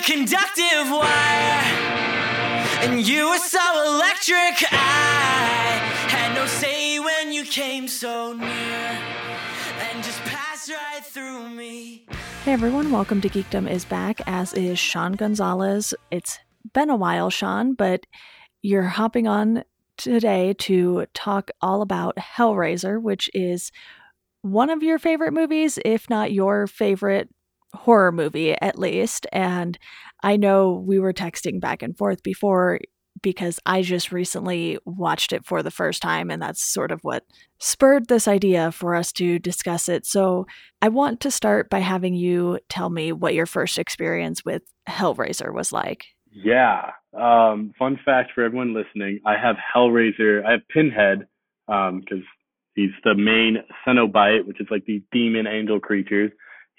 conductive wire, and you were so electric. I had no say when you came so near, and just passed right through me. Hey everyone, welcome to Geekdom is back, as is Sean Gonzalez. It's been a while, Sean, but you're hopping on today to talk all about Hellraiser, which is one of your favorite movies, if not your favorite horror movie at least. And I know we were texting back and forth before because I just recently watched it for the first time, and that's sort of what spurred this idea for us to discuss it. So I want to start by having you tell me what your first experience with Hellraiser was like. Yeah. Um, fun fact for everyone listening: I have Hellraiser. I have Pinhead because um, he's the main Cenobite, which is like these demon angel creatures.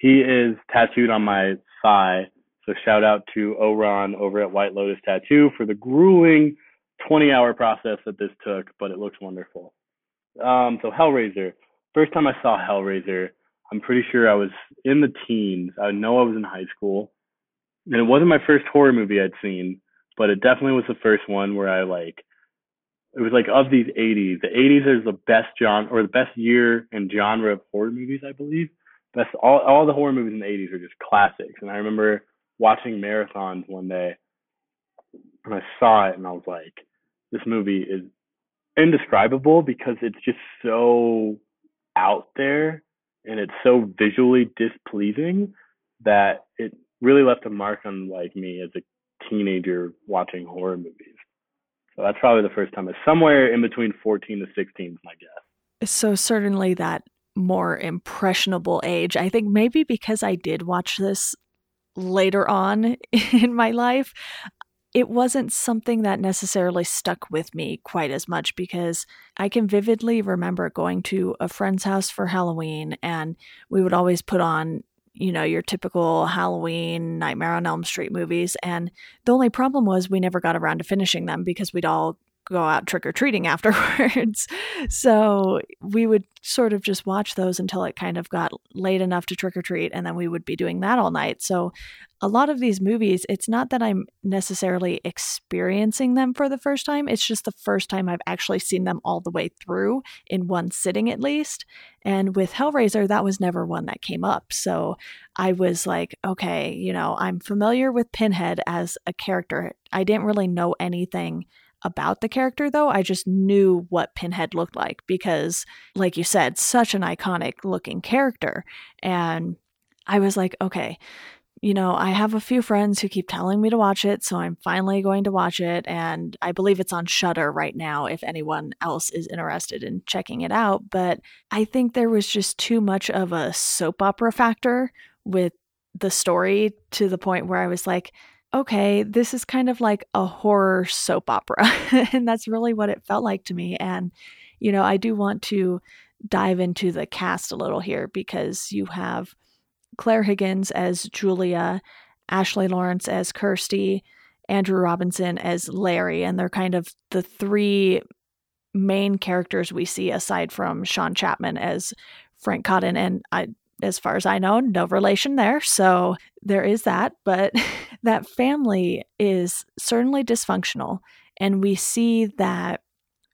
He is tattooed on my thigh. So shout out to Oron over at White Lotus Tattoo for the grueling 20 hour process that this took, but it looks wonderful. Um, so Hellraiser. First time I saw Hellraiser, I'm pretty sure I was in the teens. I know I was in high school. And it wasn't my first horror movie I'd seen, but it definitely was the first one where I like it was like of these 80s. The 80s is the best genre or the best year and genre of horror movies, I believe best all all the horror movies in the 80s are just classics. And i remember watching marathons one day and i saw it and i was like this movie is indescribable because it's just so out there and it's so visually displeasing that it really left a mark on like me as a teenager watching horror movies. So that's probably the first time it's somewhere in between 14 to 16 my guess. So certainly that more impressionable age. I think maybe because I did watch this later on in my life, it wasn't something that necessarily stuck with me quite as much because I can vividly remember going to a friend's house for Halloween and we would always put on, you know, your typical Halloween Nightmare on Elm Street movies. And the only problem was we never got around to finishing them because we'd all go out trick or treating afterwards. so we would sort of just watch those until it kind of got late enough to trick or treat, and then we would be doing that all night. So a lot of these movies, it's not that I'm necessarily experiencing them for the first time, it's just the first time I've actually seen them all the way through in one sitting at least. And with Hellraiser, that was never one that came up. So I was like, okay, you know, I'm familiar with Pinhead as a character. I didn't really know anything about the character though. I just knew what Pinhead looked like because, like you said, such an iconic looking character. And I was like, okay, you know, I have a few friends who keep telling me to watch it, so I'm finally going to watch it. And I believe it's on Shudder right now if anyone else is interested in checking it out. But I think there was just too much of a soap opera factor with the story to the point where I was like, okay, this is kind of like a horror soap opera. and that's really what it felt like to me. And, you know, I do want to dive into the cast a little here because you have Clare Higgins as Julia, Ashley Laurence as Kirsty, Andrew Robinson as Larry. And they're kind of the three main characters we see aside from Sean Chapman as Frank Cotton. And I as far as I know, no relation there. So there is that. But that family is certainly dysfunctional. And we see that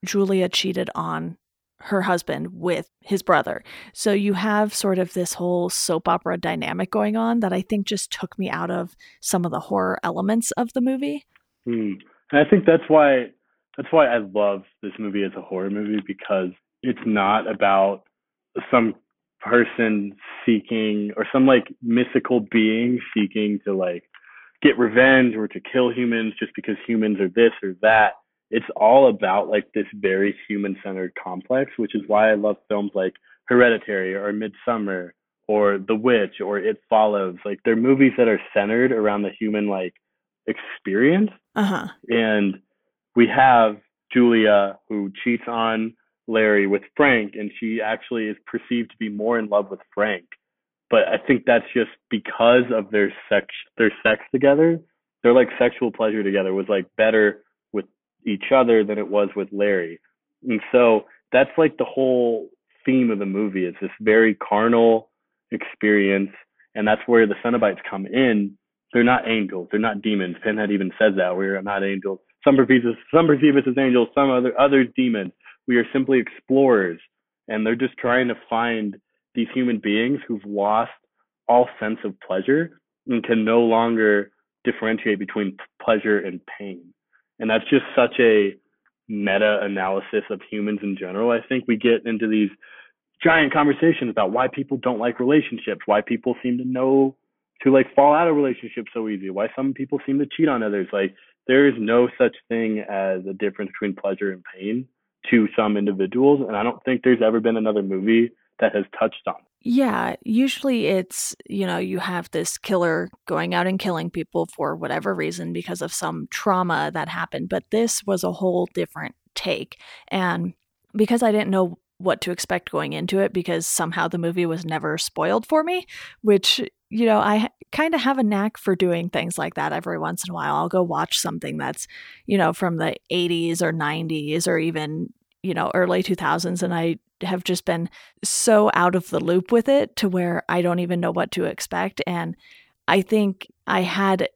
Julia cheated on her husband with his brother. So you have sort of this whole soap opera dynamic going on that I think just took me out of some of the horror elements of the movie. Hmm. And I think that's why that's why I love this movie as a horror movie because it's not about some person seeking or some like mythical being seeking to like get revenge or to kill humans just because humans are this or that. It's all about like this very human centered complex, which is why I love films like Hereditary or Midsommar or The Witch or It Follows. Like they're movies that are centered around the human like experience. Uh-huh. And we have Julia who cheats on Larry with Frank, and she actually is perceived to be more in love with Frank. But I think that's just because of their sex, their sex together. Their like sexual pleasure together was like better with each other than it was with Larry, and so that's like the whole theme of the movie. It's this very carnal experience, and that's where the Cenobites come in. they're not angels, they're not demons. Pinhead even says that we're not angels. Some perceive us, some perceive us as angels, some other others demons. We are simply explorers, and they're just trying to find these human beings who've lost all sense of pleasure and can no longer differentiate between pleasure and pain. And that's just such a meta analysis of humans in general. I think we get into these giant conversations about why people don't like relationships, why people seem to know to like fall out of relationships so easy, why some people seem to cheat on others. Like there is no such thing as a difference between pleasure and pain to some individuals. And I don't think there's ever been another movie that has touched on. Yeah, usually it's, you know, you have this killer going out and killing people for whatever reason because of some trauma that happened. But this was a whole different take. And because I didn't know what to expect going into it because somehow the movie was never spoiled for me, which, you know, I kind of have a knack for doing things like that every once in a while. I'll go watch something that's, you know, from the 80s or 90s or even, you know, early 2000s and I have just been so out of the loop with it to where I don't even know what to expect. And I think I had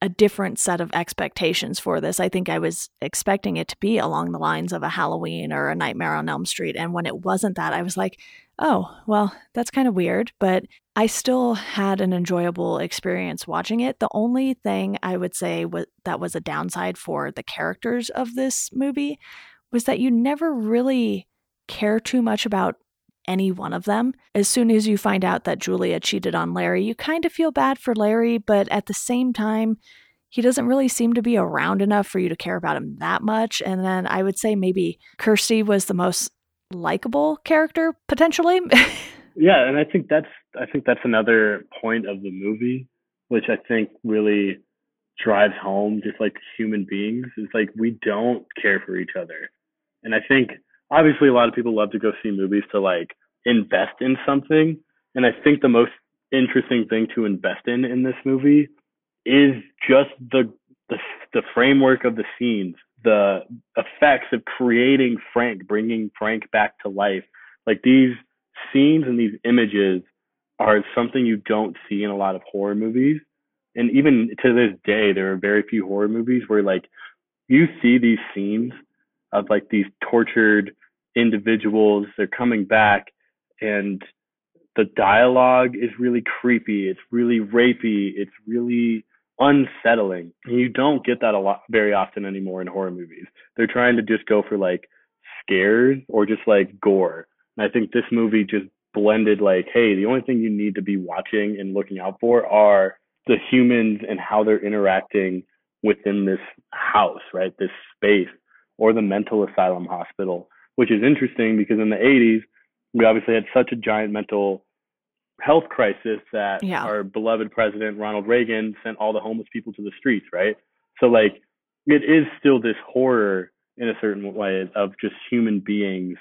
a different set of expectations for this. I think I was expecting it to be along the lines of a Halloween or a Nightmare on Elm Street. And when it wasn't that, I was like, oh, well, that's kind of weird. But I still had an enjoyable experience watching it. The only thing I would say was, that was a downside for the characters of this movie was that you never really care too much about any one of them. As soon as you find out that Julia cheated on Larry, you kind of feel bad for Larry, but at the same time, he doesn't really seem to be around enough for you to care about him that much. And then I would say maybe Kirsty was the most likable character potentially. yeah, and I think that's I think that's another point of the movie, which I think really drives home just like human beings is like we don't care for each other. And I think obviously a lot of people love to go see movies to like invest in something. And I think the most interesting thing to invest in in this movie is just the the, the framework of the scenes, the effects of creating Frank, bringing Frank back to life. Like these scenes and these images are something you don't see in a lot of horror movies. And even to this day, there are very few horror movies where like you see these scenes of like these tortured individuals. They're coming back, and the dialogue is really creepy. It's really rapey. It's really unsettling. You don't get that a lot very often anymore in horror movies. They're trying to just go for like scares or just like gore. And I think this movie just blended like, hey, the only thing you need to be watching and looking out for are the humans and how they're interacting within this house, right? This space or the mental asylum hospital, which is interesting because in the 80s, we obviously had such a giant mental health crisis that yeah. our beloved president Ronald Reagan sent all the homeless people to the streets, right? So like it is still this horror in a certain way of just human beings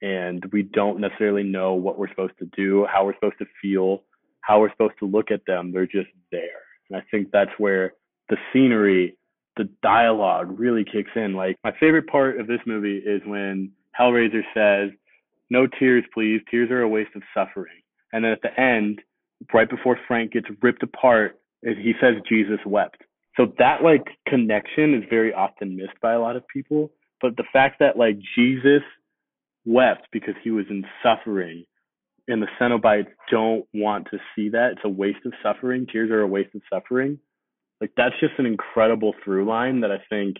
and we don't necessarily know what we're supposed to do, how we're supposed to feel, how we're supposed to look at them. They're just there. And I think that's where the scenery the dialogue really kicks in. Like my favorite part of this movie is when Hellraiser says, "No tears, please. Tears are a waste of suffering." And then at the end, right before Frank gets ripped apart, he says Jesus wept. So that like connection is very often missed by a lot of people. But the fact that like Jesus wept because he was in suffering and the Cenobites don't want to see that. It's a waste of suffering. Tears are a waste of suffering. Like that's just an incredible through line that I think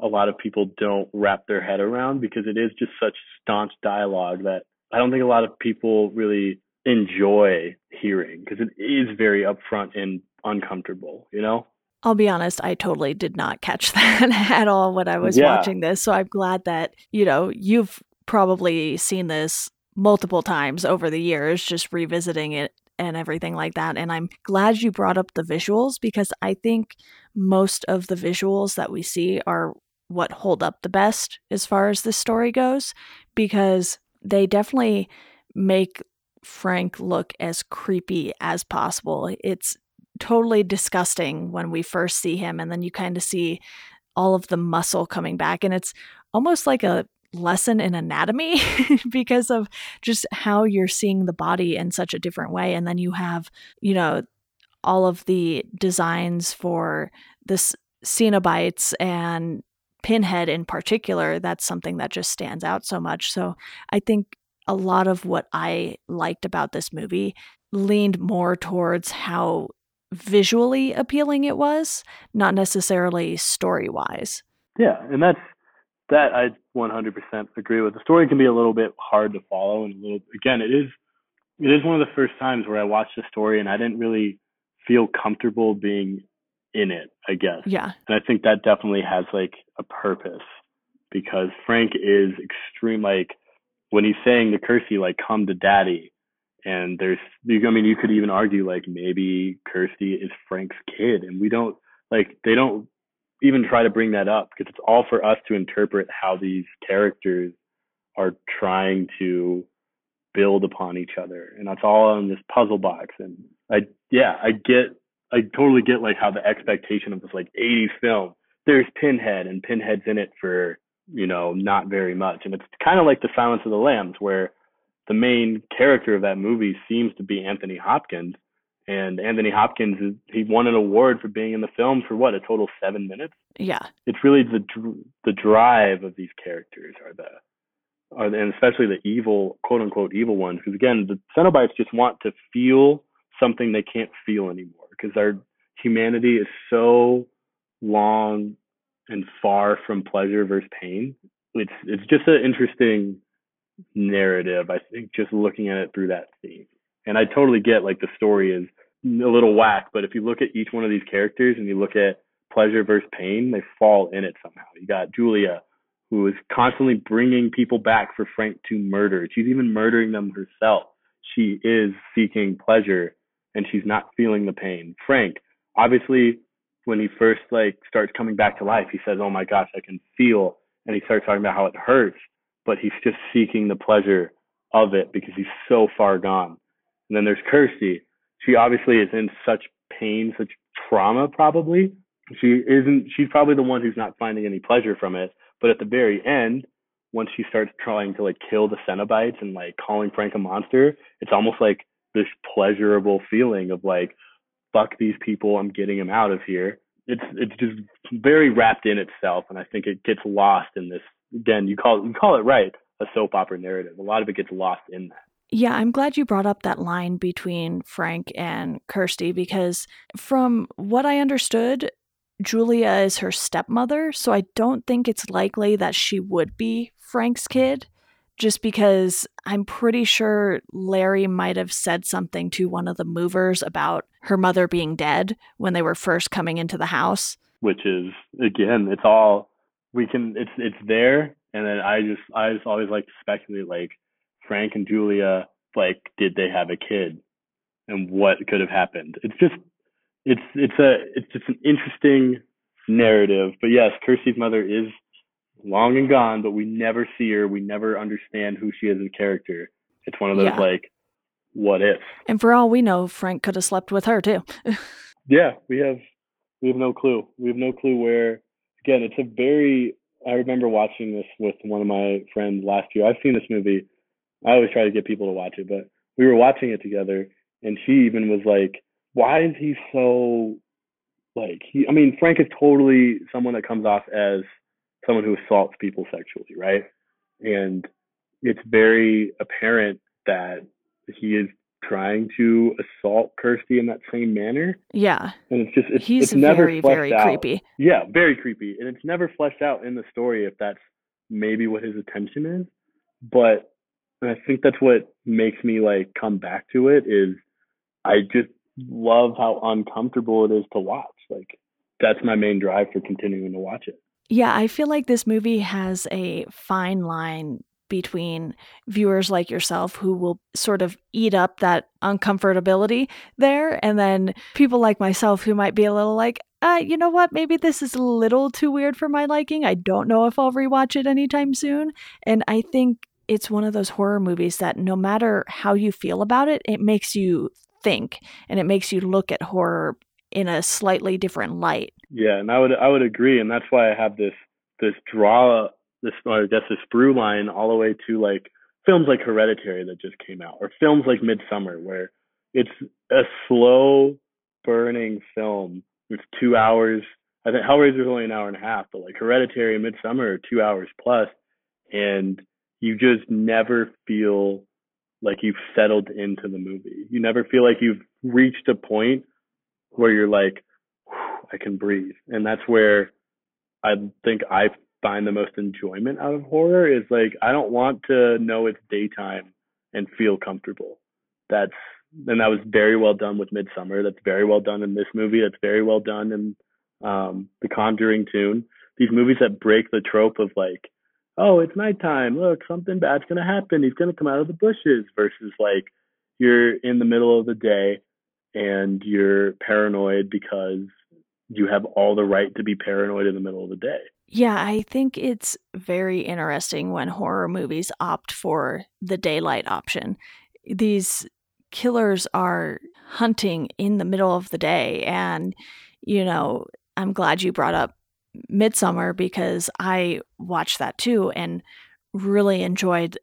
a lot of people don't wrap their head around because it is just such staunch dialogue that I don't think a lot of people really enjoy hearing because it is very upfront and uncomfortable, you know? I'll be honest, I totally did not catch that at all when I was yeah. watching this. So I'm glad that, you know, you've probably seen this multiple times over the years, just revisiting it and everything like that. And I'm glad you brought up the visuals because I think most of the visuals that we see are what hold up the best as far as this story goes because they definitely make Frank look as creepy as possible. It's totally disgusting when we first see him, and then you kind of see all of the muscle coming back, and it's almost like a lesson in anatomy because of just how you're seeing the body in such a different way. And then you have, you know, all of the designs for this Cenobites and Pinhead in particular, that's something that just stands out so much. So I think a lot of what I liked about this movie leaned more towards how visually appealing it was, not necessarily story wise. Yeah, and that's that I 100% agree with. The story can be a little bit hard to follow, and a little again, it is it is one of the first times where I watched the story and I didn't really feel comfortable being in it. I guess. Yeah. And I think that definitely has like a purpose because Frank is extreme. Like when he's saying to Kirsty, like "Come to Daddy," and there's, I mean, you could even argue like maybe Kirsty is Frank's kid, and we don't like they don't even try to bring that up because it's all for us to interpret how these characters are trying to build upon each other. And that's all in this puzzle box. And i yeah i get i totally get like how the expectation of this like 80s film there's pinhead and pinhead's in it for you know not very much. And it's kind of like the silence of the lambs where the main character of that movie seems to be anthony hopkins and Anthony Hopkins is he won an award for being in the film for what a total seven minutes. Yeah, it's really the the drive of these characters are the are the, and especially the evil quote unquote evil ones because again the Cenobites just want to feel something they can't feel anymore because our humanity is so long and far from pleasure versus pain. It's it's just an interesting narrative I think just looking at it through that theme. And I totally get like the story is a little whack, but if you look at each one of these characters and you look at pleasure versus pain, they fall in it somehow. You got Julia, who is constantly bringing people back for Frank to murder. She's even murdering them herself. She is seeking pleasure and she's not feeling the pain. Frank, obviously, when he first like starts coming back to life, he says, "Oh my gosh, I can feel," and he starts talking about how it hurts, but he's just seeking the pleasure of it because he's so far gone. And then there's Kirsty. She obviously is in such pain, such trauma, probably. She isn't, she's probably the one who's not finding any pleasure from it. But at the very end, once she starts trying to like kill the Cenobites and like calling Frank a monster, it's almost like this pleasurable feeling of like, fuck these people, I'm getting them out of here. It's it's just very wrapped in itself, and I think it gets lost in this. Again, you call you call it right, a soap opera narrative. A lot of it gets lost in that. Yeah, I'm glad you brought up that line between Frank and Kirsty because, from what I understood, Julia is her stepmother, so I don't think it's likely that she would be Frank's kid, just because I'm pretty sure Larry might have said something to one of the movers about her mother being dead when they were first coming into the house. Which is, again, it's all we can, it's, it's there. And then I just, I just always like to speculate, like, Frank and Julia, like, did they have a kid? And what could have happened? It's just, it's, it's a, it's just an interesting narrative. But yes, Kirsty's mother is long and gone, but we never see her. We never understand who she is as a character. It's one of those, yeah. like, what if? And for all we know, Frank could have slept with her too. yeah, we have, we have no clue. We have no clue where, again, it's a very, I remember watching this with one of my friends last year. I've seen this movie I always try to get people to watch it, but we were watching it together, and she even was like, "Why is he so like he?" I mean, Frank is totally someone that comes off as someone who assaults people sexually, right? And it's very apparent that he is trying to assault Kirsty in that same manner. Yeah. And it's just it's, he's it's never very very out. creepy. Yeah, very creepy, and it's never fleshed out in the story if that's maybe what his attention is. But and I think that's what makes me like come back to it is I just love how uncomfortable it is to watch. Like that's my main drive for continuing to watch it. Yeah, I feel like this movie has a fine line between viewers like yourself who will sort of eat up that uncomfortability there and then people like myself who might be a little like uh, you know what? Maybe this is a little too weird for my liking. I don't know if I'll rewatch it anytime soon. And I think it's one of those horror movies that no matter how you feel about it, it makes you think and it makes you look at horror in a slightly different light. Yeah, and I would I would agree, and that's why I have this this draw this or I guess this through line all the way to like films like Hereditary that just came out, or films like Midsommar, where it's a slow burning film. It's two hours. I think Hellraiser's only an hour and a half, but like Hereditary and Midsommar are two hours plus, and you just never feel like you've settled into the movie. You never feel like you've reached a point where you're like, I can breathe. And that's where I think I find the most enjoyment out of horror is like, I don't want to know it's daytime and feel comfortable. That's, and that was very well done with Midsommar. That's very well done in this movie. That's very well done in um, The Conjuring tune. These movies that break the trope of like, oh, it's nighttime. Look, something bad's gonna happen. He's gonna come out of the bushes. Versus like you're in the middle of the day and you're paranoid because you have all the right to be paranoid in the middle of the day. Yeah, I think it's very interesting when horror movies opt for the daylight option. These killers are hunting in the middle of the day and you know, I'm glad you brought up Midsommar because I watched that too and really enjoyed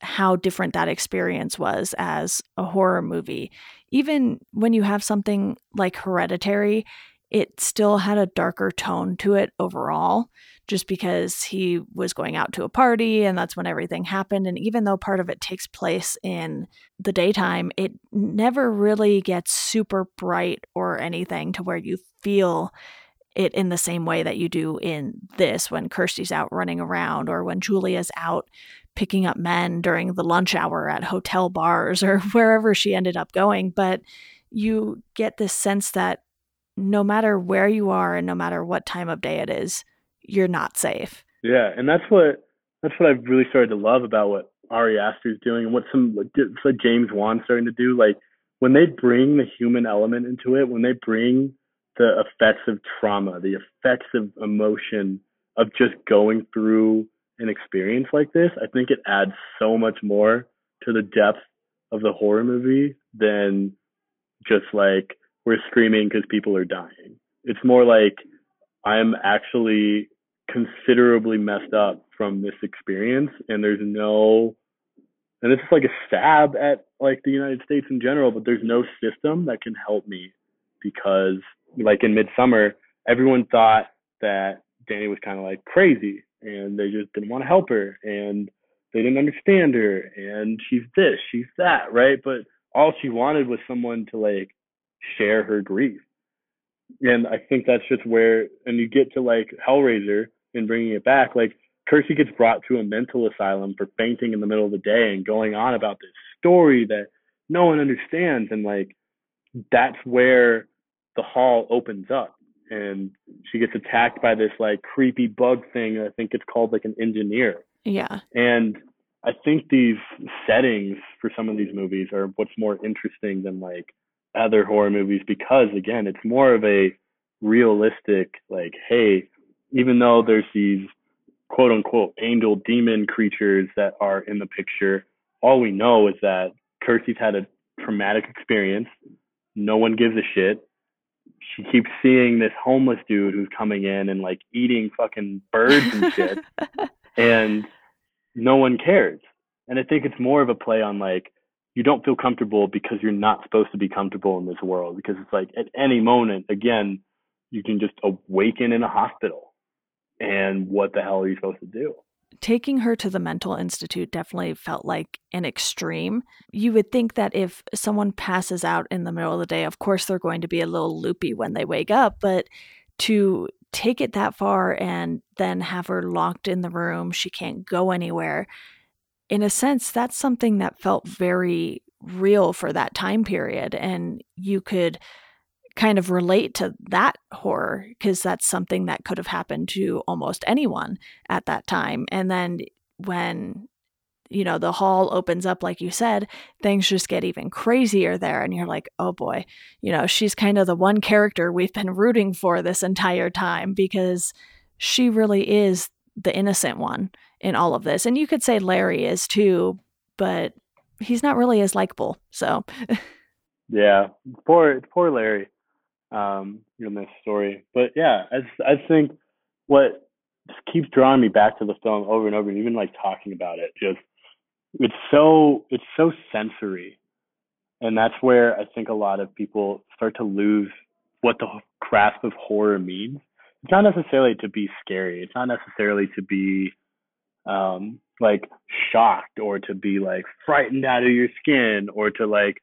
how different that experience was as a horror movie. Even when you have something like Hereditary, it still had a darker tone to it overall, just because he was going out to a party and that's when everything happened. And even though part of it takes place in the daytime, it never really gets super bright or anything to where you feel it in the same way that you do in this when Kirsty's out running around or when Julia's out picking up men during the lunch hour at hotel bars or wherever she ended up going. But you get this sense that no matter where you are and no matter what time of day it is, you're not safe. Yeah, and that's what that's what I've really started to love about what Ari Aster is doing and what some like James Wan starting to do. Like when they bring the human element into it, when they bring the effects of trauma, the effects of emotion of just going through an experience like this, I think it adds so much more to the depth of the horror movie than just like we're screaming because people are dying. It's more like I'm actually considerably messed up from this experience and there's no and this is like a stab at like the United States in general, but there's no system that can help me because like in Midsommar, everyone thought that Danny was kind of like crazy and they just didn't want to help her and they didn't understand her and she's this, she's that, right? But all she wanted was someone to like share her grief. And I think that's just where, and you get to like Hellraiser and bringing it back, like Kirsty gets brought to a mental asylum for fainting in the middle of the day and going on about this story that no one understands. And like, that's where the hall opens up and she gets attacked by this like creepy bug thing. I think it's called like an engineer. Yeah. And I think these settings for some of these movies are what's more interesting than like other horror movies because again, it's more of a realistic like, hey, even though there's these quote unquote angel demon creatures that are in the picture, all we know is that Kirsty's had a traumatic experience. No one gives a shit she keeps seeing this homeless dude who's coming in and like eating fucking birds and shit. And no one cares. And i think it's more of a play on like you don't feel comfortable because you're not supposed to be comfortable in this world. Because it's like at any moment again you can just awaken in a hospital. And what the hell are you supposed to do taking her to the mental institute definitely felt like an extreme. You would think that if someone passes out in the middle of the day, of course they're going to be a little loopy when they wake up, but to take it that far and then have her locked in the room, she can't go anywhere. In a sense, that's something that felt very real for that time period. And you could kind of relate to that horror because that's something that could have happened to almost anyone at that time. And then when you know the hall opens up like you said things just get even crazier there and you're like oh boy. You know she's kind of the one character we've been rooting for this entire time because she really is the innocent one in all of this. And you could say larry is too but he's not really as likable so. Yeah. Poor poor larry um, in this story. But yeah, I I think what keeps drawing me back to the film over and over, and even like talking about it, just it's so it's so sensory, And that's where I think a lot of people start to lose what the grasp of horror means. It's not necessarily to be scary. It's not necessarily to be um like shocked or to be like frightened out of your skin or to like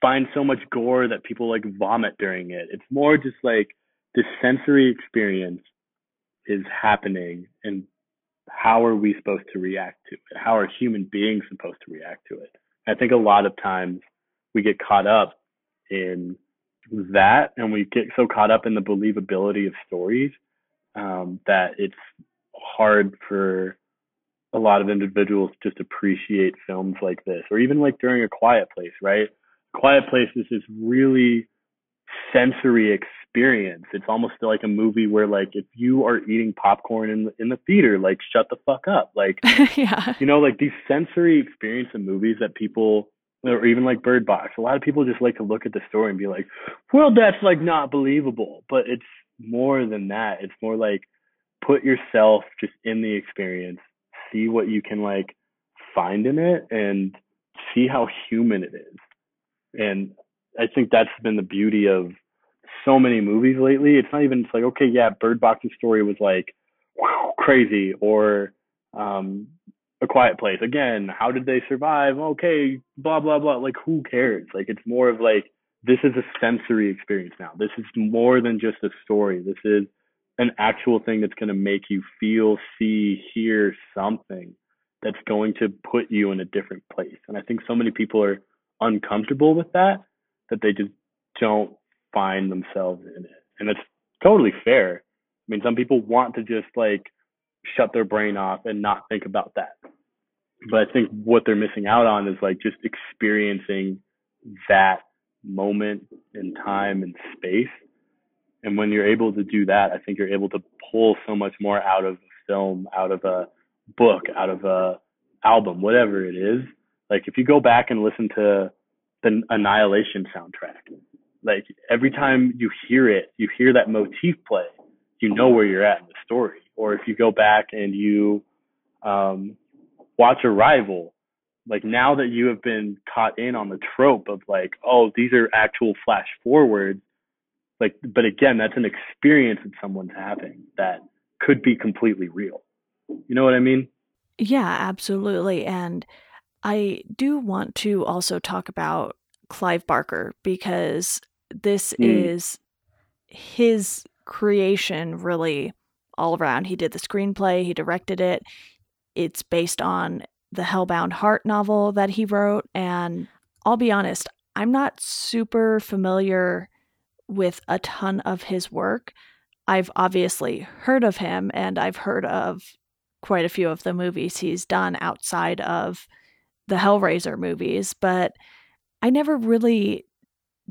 find so much gore that people like vomit during it. It's more just like the sensory experience is happening and how are we supposed to react to it? How are human beings supposed to react to it? I think a lot of times we get caught up in that and we get so caught up in the believability of stories um, that it's hard for a lot of individuals just appreciate films like this or even like during a quiet place right quiet place is this really sensory experience. It's almost like a movie where like if you are eating popcorn in the, in the theater like shut the fuck up. Like yeah. you know like these sensory experience in movies that people or even like bird box a lot of people just like to look at the story and be like well that's like not believable. But it's more than that. It's more like put yourself just in the experience see what you can like find in it and see how human it is and i think that's been the beauty of so many movies lately. It's not even it's like okay yeah bird box's story was like crazy or um a quiet place. Again how did they survive? Okay blah blah blah. Like who cares? Like it's more of like this is a sensory experience now. This is more than just a story. This is an actual thing that's going to make you feel see hear something that's going to put you in a different place. And i think so many people are uncomfortable with that that they just don't find themselves in it and it's totally fair i mean some people want to just like shut their brain off and not think about that. But I think what they're missing out on is like just experiencing that moment in time and space. And when you're able to do that, I think you're able to pull so much more out of a film, out of a book, out of a album, whatever it is. Like if you go back and listen to the Annihilation soundtrack, like every time you hear it, you hear that motif play, you know where you're at in the story or if you go back and you um, watch Arrival, like now that you have been caught in on the trope of like, oh, these are actual flash forwards, like, but again, that's an experience that someone's having that could be completely real. You know what I mean? Yeah, absolutely. And I do want to also talk about Clive Barker because this mm. is his creation, really, all around. He did the screenplay, he directed it. It's based on the Hellbound Heart novel that he wrote. And I'll be honest, I'm not super familiar with a ton of his work. I've obviously heard of him and I've heard of quite a few of the movies he's done outside of the Hellraiser movies, but I never really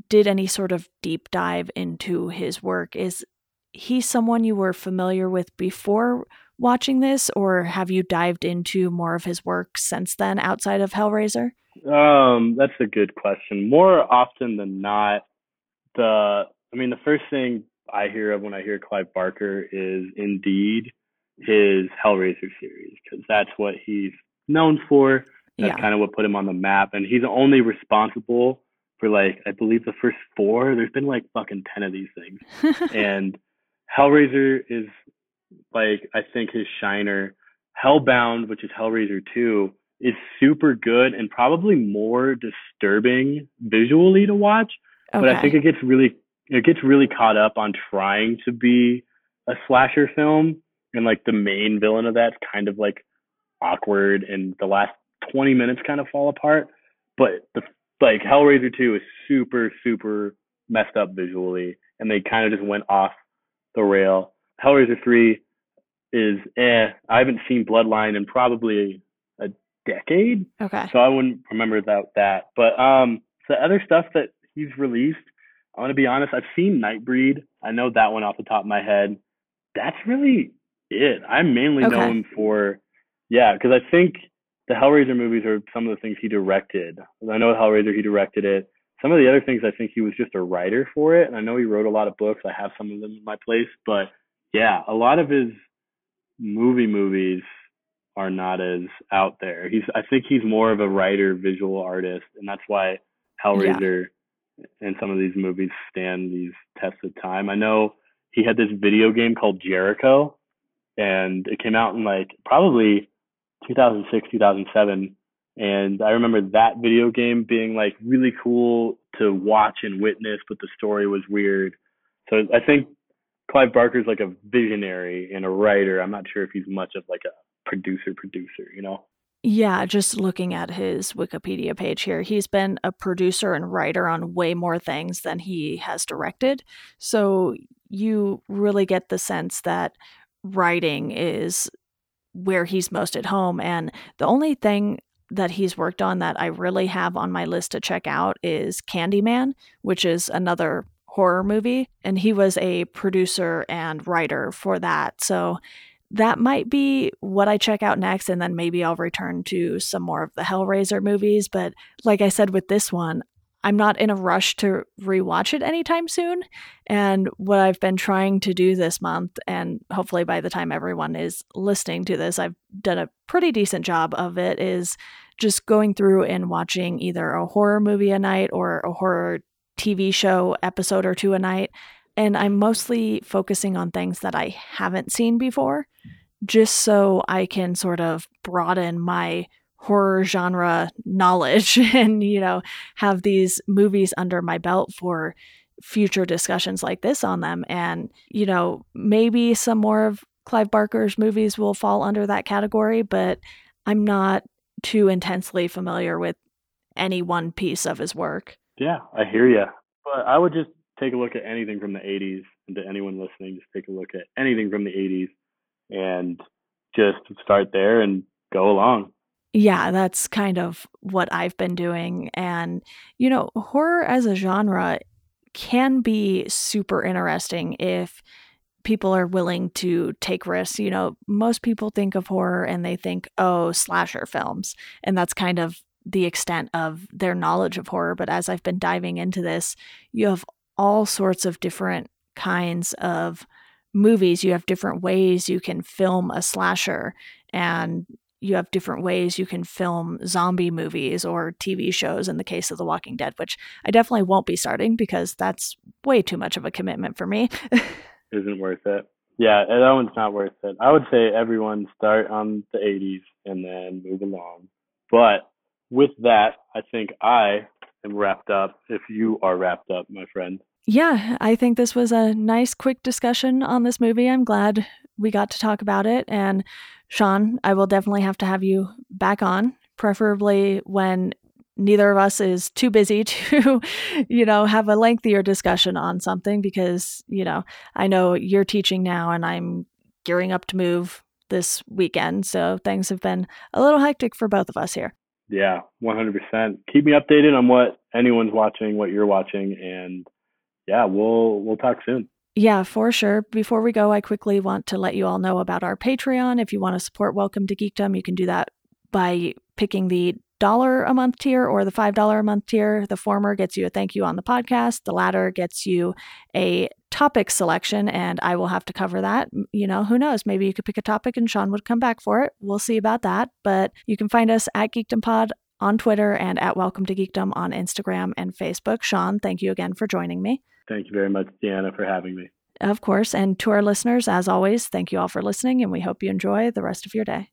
did any sort of deep dive into his work. Is he someone you were familiar with before watching this, or have you dived into more of his work since then outside of Hellraiser? Um, that's a good question. More often than not, the I mean, the first thing I hear of when I hear Clive Barker is indeed his Hellraiser series because that's what he's known for. That's yeah. kind of what put him on the map, and he's only responsible for like I believe the first four. There's been like fucking ten of these things, and Hellraiser is like I think his shiner. Hellbound, which is Hellraiser 2, is super good and probably more disturbing visually to watch. Okay. But I think it gets really it gets really caught up on trying to be a slasher film and like the main villain of that's kind of like awkward and the last 20 minutes kind of fall apart. But the like Hellraiser 2 is super super messed up visually and they kind of just went off the rail. Hellraiser 3 is eh. I haven't seen Bloodline in probably a decade. Okay. So I wouldn't remember that that. But um the other stuff that he's released, I want to be honest, I've seen Nightbreed. I know that one off the top of my head. That's really it. I'm mainly okay. know him for yeah, because I think the Hellraiser movies are some of the things he directed. I know Hellraiser he directed it some of the other things I think he was just a writer for it, and I know he wrote a lot of books. I have some of them in my place, but yeah, a lot of his movie movies are not as out there. He's I think he's more of a writer, visual artist, and that's why Hellraiser yeah. and some of these movies stand these tests of time. I know he had this video game called Jericho, and it came out in like probably 2006, 2007. And I remember that video game being like really cool to watch and witness, but the story was weird. So I think Clive Barker's like a visionary and a writer. I'm not sure if he's much of like a producer producer, you know? Yeah, just looking at his Wikipedia page here, he's been a producer and writer on way more things than he has directed. So you really get the sense that writing is where he's most at home. And the only thing that he's worked on that I really have on my list to check out is Candyman, which is another horror movie. And he was a producer and writer for that. So that might be what I check out next. And then maybe I'll return to some more of the Hellraiser movies. But like I said with this one, I'm not in a rush to rewatch it anytime soon. And what I've been trying to do this month, and hopefully by the time everyone is listening to this, I've done a pretty decent job of it, is just going through and watching either a horror movie a night or a horror TV show episode or two a night. And I'm mostly focusing on things that I haven't seen before, just so I can sort of broaden my horror genre knowledge and, you know, have these movies under my belt for future discussions like this on them. And, you know, maybe some more of Clive Barker's movies will fall under that category, but I'm not too intensely familiar with any one piece of his work. Yeah, I hear you. But I would just take a look at anything from the 80s, and to anyone listening, just take a look at anything from the 80s and just start there and go along. Yeah, that's kind of what I've been doing. And, you know, horror as a genre can be super interesting if people are willing to take risks. You know, most people think of horror and they think, oh, slasher films. And that's kind of the extent of their knowledge of horror. But as I've been diving into this, you have all sorts of different kinds of movies. You have different ways you can film a slasher. And you have different ways you can film zombie movies or TV shows in the case of The Walking Dead, which I definitely won't be starting because that's way too much of a commitment for me. Isn't worth it. Yeah, that one's not worth it. I would say everyone start on the 80s and then move along. But with that, I think I am wrapped up. If you are wrapped up, my friend. Yeah, I think this was a nice, quick discussion on this movie. I'm glad we got to talk about it. And Sean, I will definitely have to have you back on, preferably when neither of us is too busy to, you know, have a lengthier discussion on something because, you know, I know you're teaching now and I'm gearing up to move this weekend. So things have been a little hectic for both of us here. Yeah, 100%. Keep me updated on what anyone's watching, what you're watching, and yeah, we'll we'll talk soon. Yeah, for sure. Before we go, I quickly want to let you all know about our Patreon. If you want to support Welcome to Geekdom, you can do that by picking the dollar a month tier or the five dollar a month tier. The former gets you a thank you on the podcast. The latter gets you a topic selection, and I will have to cover that. You know, who knows? Maybe you could pick a topic and Sean would come back for it. We'll see about that. But you can find us at Geekdom Pod on Twitter and at Welcome to Geekdom on Instagram and Facebook. Sean, thank you again for joining me. Thank you very much, Deanna, for having me. Of course. And to our listeners, as always, thank you all for listening, and we hope you enjoy the rest of your day.